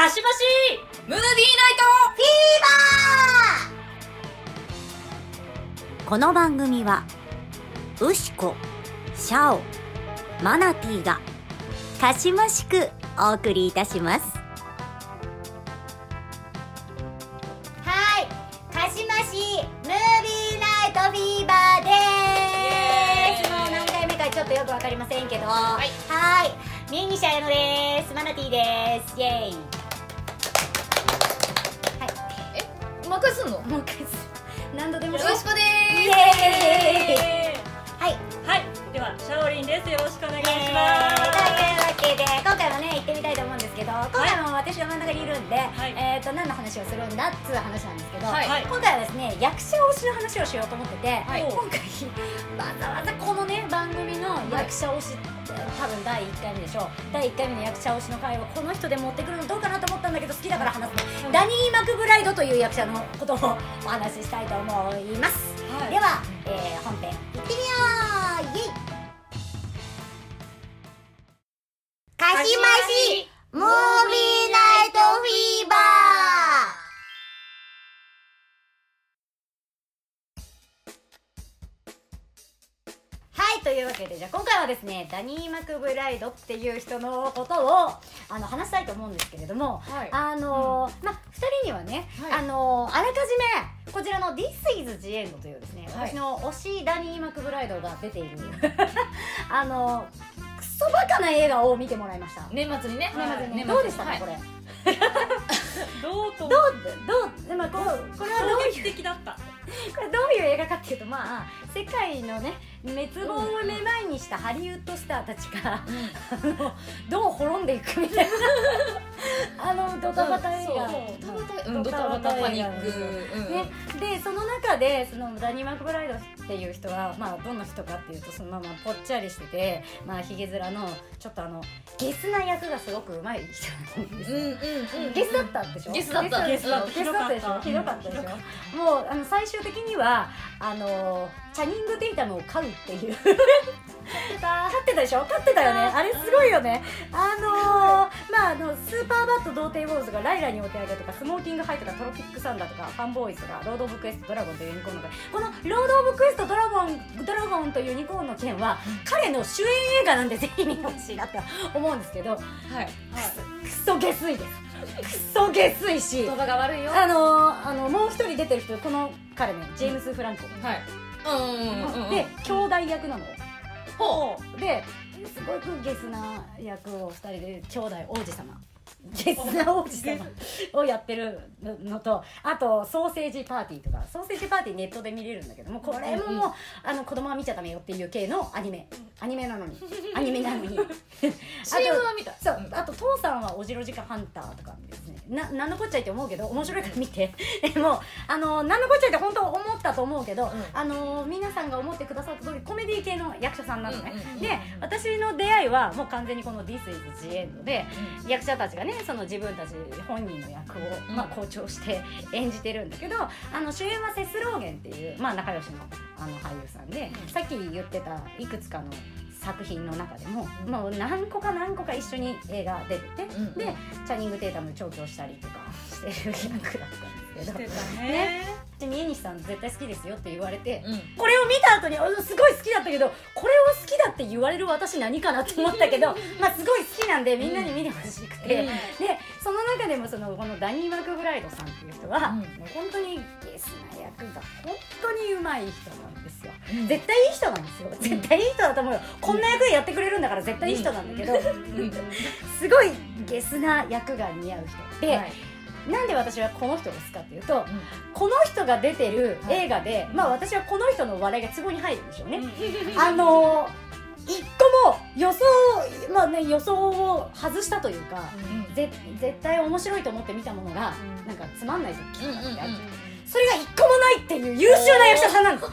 かしばしムービーナイこの番組はウシコシャオマナティーがかしましくお送りいたします。はいかしましムービーナイトフィーバーです。もう何回目かちょっとよくわかりませんけど。はい。はい。ミニシャヤノです。マナティーです。イエーイう一回すんの？よもう一回す。何度でも。ろしくですイエーイ。はい。はい。ではシャオリンです。よろしくお願いしというますわけで今回もね行ってみたいと思うんですけど今回も私が真ん中にいるんで、い。えっ、と何の話をするんだっつう話なんですけど、はい。はい。今回はですね役者推しの話をしようと思ってて、はい。今回わざわざこのね番組の役者推し多分第1回目でしょ第1回目の役者推しの回をこの人で持ってくるのどうかなとんだけど好きだから話すね、ダニー・マクブライドという役者のことをお話ししたいと思います、はい。では、えー本編いってみよう。イエイ。かしましムービーけでじゃあ今回はですねダニー・マクブライドっていう人のことをあの話したいと思うんですけれども、はいあのーまあ2人にはね、はいあのーあらかじめこちらの「This is the End」というですね、はい私の推しダニー・マクブライドが出ている あのークソバカな映画を見てもらいました。年末にね。年末に。どうでしたか、はい。これ どうとどうどうでまあこうこれはどう衝いう？撃的だった。これどういう映画かっていうとまあ世界のね滅亡を目前にしたハリウッドスターたちが、あのどう滅んでいくみたいな あのドタバタ映画、ドタバタうんドタバタパニック。うん。ね、でその中でそのダニー・マクブライドっていう人は、まあ、どんな人かっていうとそのままぽっちゃりしてて、まあ、ひげ面のちょっとあのゲスな役がすごくうまい人なんですよ、うんうんうん。ゲスだったでしょ？ゲスだった。ゲスだった。でしょ？ひどかったでしょ？もうあの最終的にはあのチャニング・テイタムを飼うっていう 飼ってたでしょ？飼ってたよね？あれすごいよね。あのー、まああのスーパーバット童貞ウォーズがライラにお手上げとかスモーキングハイとかトロピックサンダーとかファンボーイズとかロード・オブ・クエスト・ドラゴンというユニコーンの会このロード・オブ・クエスト・ドラゴンドラゴンというユニコーンの件は彼の主演映画なんでぜひ見てほしいなと思うんですけどはい。クソ下水です。クソ下水し言葉が悪いよ。あのー、あのもう一人出てる人この彼ねジェームス・フランコ、はい。うんうんうんうんで兄弟役なのほですごくゲスな役を二人で兄弟王子様。ゲスな王子様をやってるのとあとソーセージパーティーとかソーセージパーティーネットで見れるんだけどもこれももうあの子供は見ちゃダメよっていう系のアニメアニメなのに。アニメなのに。CM は見た。そう、うん。あと父さんはおじろじかハンターとかですね。ななんのこっちゃいって思うけど面白いから見て。でもあのなんのこっちゃいって本当思ったと思うけど、ん。あの皆さんが思ってくださった通りコメディ系の役者さんなのね、うんうんうんで私の出会いはもう完全にこの「This is the End で」役者たちがねその自分たち本人の役を、うん。まあ、校長して演じてるんだけどあの主演はセスローゲンっていう、まあ、仲良しのあの俳優さんで、さっき言ってたいくつかの作品の中でも、うんもう何個か何個か一緒に映画出てでチャニング・テータム調教したりとかしてる役だったんですけど。してたねで宮西さん絶対好きですよって言われて、うんこれを見た後にあすごい好きだったけどこれを好きだって言われる私何かなって思ったけど まあすごい好きなんでみんなに見てほしくて、うん。でその中でもそのこのダニー・マクブライドさんっていう人は、うん。もう本当にゲスな役が本当にうまい人なんですよ。うん。絶対いい人なんですよ。絶対いい人だと思うよ、こんな役でやってくれるんだから絶対いい人なんだけど、うん。すごいゲスな役が似合う人で、はいなんで私はこの人が好きかっていうと、ん。この人が出てる映画で、まあ私はこの人の笑いがツボに入るんでしょうね、あのー一個も予想まあね予想を外したというか、ぜ絶対面白いと思って見たものが、うん。なんかつまんない時うんうんうんがあるそれが一個もないっていう優秀な役者さんなの。す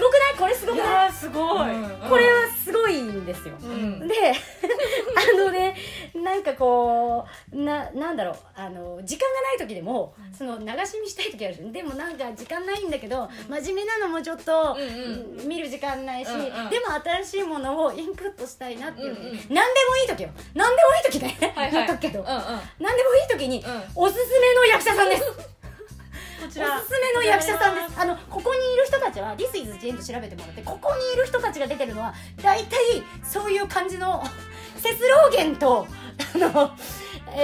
ごくない？これすごいくない？すごい、うん。これはすごいんですよ、うん。で あのねななんかこうななんだろう？あの時間がない時でも、その流し見したい時あるじゃん。でもなんか時間ないんだけど、真面目なのもちょっと、うん見る時間ないし、うんうん。でも新しいものをインプットしたいなっていう、うんうん。何でもいい時よ。何でもいい時ね、はいはい。言っとくけど、うんうん。何でもいい時に、うん。おすすめの役者さんですこちおすすめの役者さんです。あのここにいる人たちは「This is Jane」と調べてもらってここにいる人たちが出てるのは大体そういう感じのセスローゲンとあの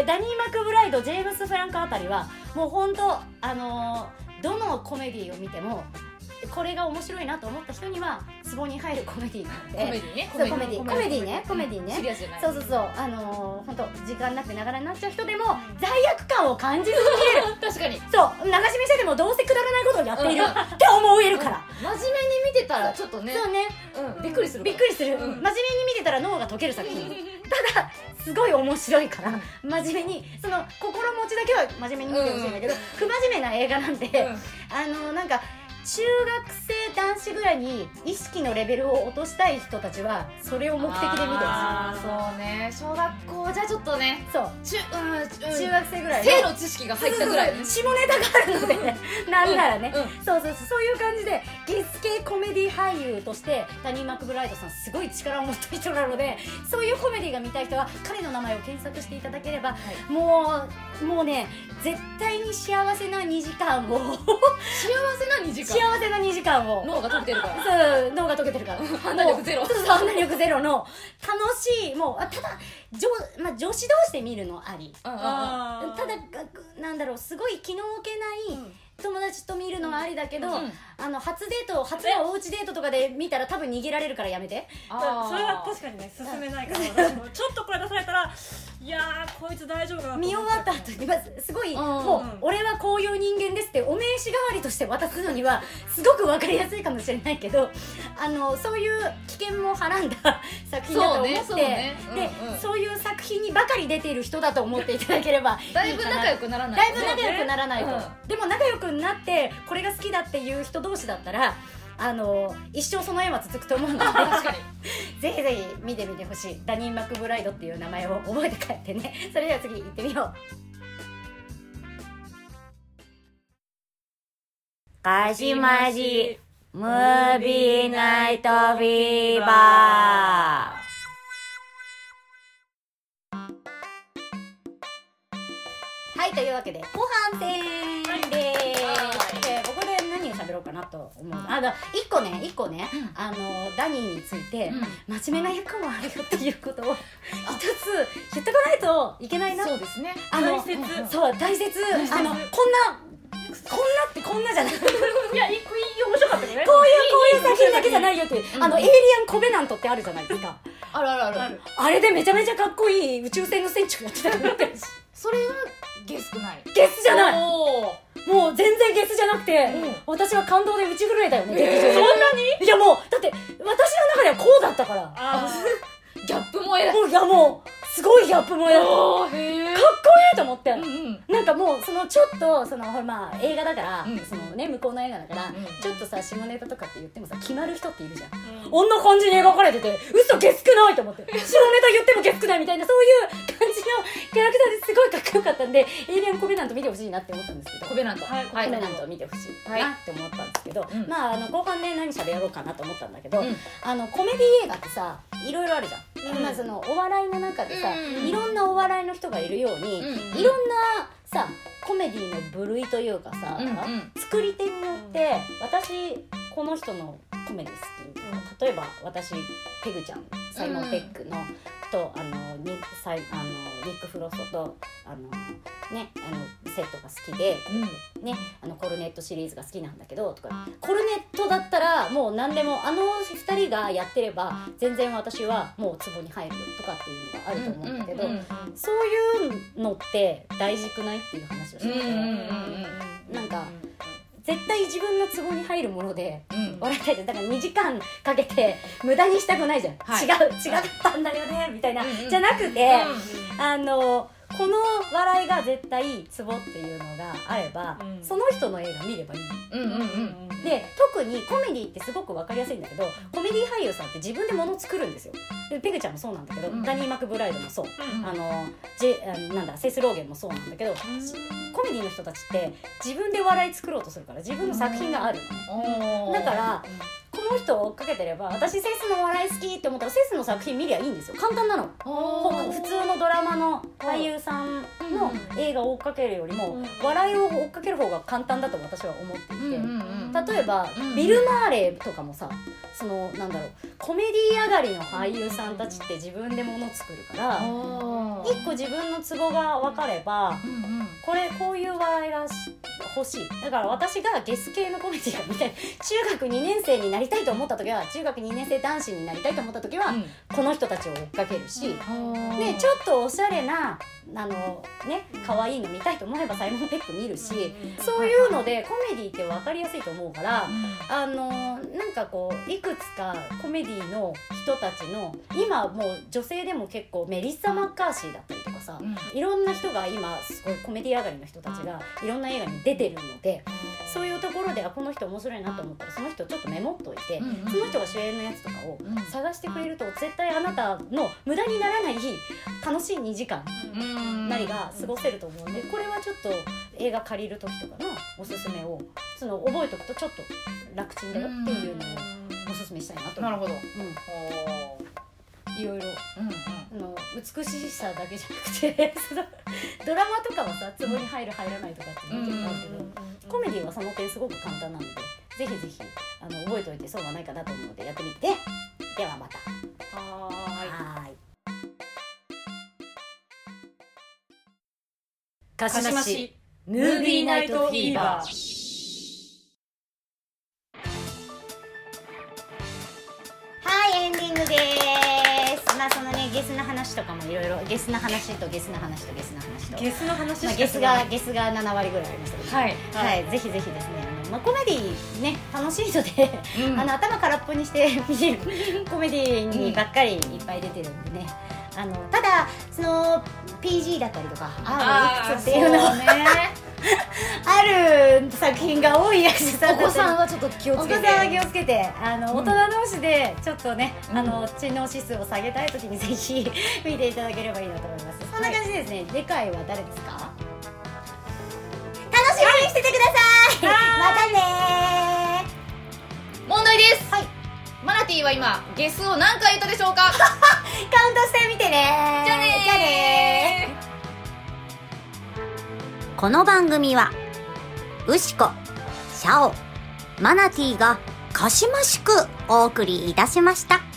ダニー・マクブライドジェームス・フランクあたりはもう本当あのどのコメディを見てもこれが面白いなと思った人にはツボに入るコメディなので。コメディね。コメディコメディね。コメディね。シリアスじゃない。そうそうそう。あのー、本当時間なくてながらになっちゃう人でも罪悪感を感じずに見れる。確かに。そう流し見せてもどうせくだらないことをやっているうん。って思えるから、真面目に見てたらちょっとね。そうね。うん。びっくりするびっくりする、うん。真面目に見てたら脳が解ける作品。ただすごい面白いから。真面目にその心持ちだけは真面目に見てほしいんだけど、不真面目な映画なんで、あのなんか中学生男子ぐらいに意識のレベルを落としたい人たちはそれを目的で見てほしいあーそうね。小学校じゃちょっとねそう。中うん中学生ぐらい。性の知識が入ったぐらいそうそう下ネタがあるので なんならね、うんうん。そうそうそうそういう感じでゲス系コメディ俳優としてダニー・マクブライドさんすごい力を持った人なのでそういうコメディが見たい人は彼の名前を検索していただければ、もうもうね絶対に幸せな2時間を。幸せな2時間？幸せな2時間を。脳が解けてるから。そう脳が解けてるから。判断力ゼロ。判断力ゼロの楽しいもうあただ女,、まあ、女子同士で見るのあり。うんうんうん。あーただがなんだろうすごい気の置けないうん。友達と見るのはありだけど、うんあの初デート初のおうちデートとかで見たら多分逃げられるからやめて。あー。それは確かにね進めないから私もちょっとこれ出されたらいやーこいつ大丈夫かなと思見終わった後にまずすごいうん。もう俺はこういう人間ですってお名刺代わりとして渡すのにはすごく分かりやすいかもしれないけどあのそういう危険もはらんだ作品だと思って。そうねそうね。うんうん。でそういう作品にばかり出ている人だと思っていただければ だいぶ仲良くならないだいぶ仲良くならないと、うん。でも仲良くなってこれが好きだっていう人同士だったらあの一生その縁は続くと思うので確かに。ぜひぜひ見てみてほしい。ダニー・マクブライドっていう名前を覚えて帰ってね。それでは次行ってみよう。かしまじムービーナイトフィーバー。はいというわけで後半戦ではいと思う。あ。だ一個ね一個ね、うん。あのダニーについて、うん。真面目な役もあるよっていうことを一つ言ってこないといけないな。そうですね。あの大切。そう大切。切。あのこんなこんなってこんなじゃない。こういうこいや面白かったけどね。ういう作品だけじゃないよっていう、うん。あのエイリアンコベナントってあるじゃないですか。あるあるある。あれでめちゃめちゃかっこいい宇宙船の船長やってたのってそれはゲスくない。ゲスじゃないもう全然ゲスじゃなくて、うん。私は感動で打ち震えたよね劇場で、そんなに？いやもうだって私の中ではこうだったから。あギャップ萌えだもういやもうすごいギャップ萌えだった。かっこいいと思って、うんうん。なんかもうそのちょっとそのほらまあ映画だから、うん。そのね向こうの映画だから、うん。ちょっとさ下ネタとかって言ってもさ決まる人っているじゃん、ーこん。な感じに描かれてて嘘ゲスくないと思って。下ネタ言ってもゲスくないみたいなそういう感じのキャラクターですごいかっこよかったんでエイリアンコベナント見てほしいなって思ったんですけどコベナントはい。コベナントを見てほしいなって思ったんですけど、うんまああの後半で何喋ろうかなと思ったんだけど、うん。あのコメディ映画ってさいろいろあるじゃん、うん。まあそのお笑いの中でさ、うん。いろんなお笑いの人がいるように、うん。いろんなさコメディの部類というかさ、うんうん。作り手によって私この人のコメディ好き、例えば私ペグちゃんサイモン・ペックの、とあのニサイあのニック・フロストとあの、ね、あのセットが好きで、ね、あのコルネットシリーズが好きなんだけどとかコルネットだったらもう何でもあの2人がやってれば全然私はもうツボに入るよとかっていうのがあると思うんだけど、うんうんうんそういうのって大事くないっていう話をしてて、うんうんうんなんか絶対自分のツボに入るものでうん。笑いたいじゃん。だから2時間かけて無駄にしたくないじゃん、はい。違う違ったんだよねみたいな、じゃなくて、あのこの笑いが絶対ツボっていうのがあれば、うん。その人の映画見ればいい。うんうんうんで特にコメディってすごく分かりやすいんだけどコメディ俳優さんって自分で物作るんですよ。でペグちゃんもそうなんだけど、うん。ダニー・マクブライドもそう、うんあのジェあなんだセイス・ローゲンもそうなんだけど、コメディの人たちって自分で笑い作ろうとするから自分の作品があるだからこの人を追っかけてれば私セイスの笑い好きって思ったらセイスの作品見りゃいいんですよ。簡単なの。普通のドラマの俳優さんの映画を追っかけるよりも笑いを追っかける方が簡単だと私は思っていて、例えば、うんビル・マーレーとかもさそのなんだろうコメディ上がりの俳優さんたちって自分で物作るから一個自分のツボが分かればうんうんこれこういう笑いがし欲しい。だから私がゲス系のコメディが見たい中学2年生になりたいと思った時は中学2年生男子になりたいと思った時は、この人たちを追っかけるし、うん。でちょっとおしゃれなあのね可愛いの見たいと思えばサイモン・ペック見るし、そういうのでコメディって分かりやすいと思うから、あのなんかこういくつかコメディの人たちの今もう女性でも結構メリッサ・マッカーシーだったりとかさ、うん。いろんな人が今すごいコメディ上がりの人たちがいろんな映画に出てるのでそういうところであこの人面白いなと思ったらその人ちょっとメモっといて、うんうん。その人が主演のやつとかをうん。探してくれると絶対あなたの無駄にならない楽しい2時間うん。なりが過ごせると思うんでこれはちょっと映画借りる時とかのおすすめをその覚えておくとちょっと楽ちんだよっていうのをおすすめしたいなと。思う。なるほど。うん、いろいろ。うん美しさだけじゃなくてそのドラマとかはさツボに入る入らないとかっていうの結構あるけど、コメディはその点すごく簡単なのでぜひぜひあの覚えておいて損はないかなと思うのでやってみて。ではまた。はいーい。かしましムービーナイトフィーバーゲスな話とかもいろいろゲスな話とゲスな話とゲスな話と。ゲスの話まあ、ゲスがゲスが7割ぐらいありましたけど。はい。はい、ぜひぜひですね。あの、まあ、コメディね楽しいので、うん。あの頭空っぽにして見る コメディにばっかりいっぱい出てるんでね、あのただその PG だったりとか R いくつっていうのそうねある作品が多い役者さんお子さんははちょっと気をお子つけて。さんは気をつけて。あの、うん。大人同士でちょっとね、うん。あの知能指数を下げたい時にぜひ見ていただければいいなと思います。そんな感じでですね、でかいは誰ですか？楽しみにしててください。またね問題です。はい。マナティーは今ゲスを何回言ったでしょうか？カウントしてみてねじゃあねー。じゃあねこの番組はウシコシャオマナティーがかしましくお送りいたしました。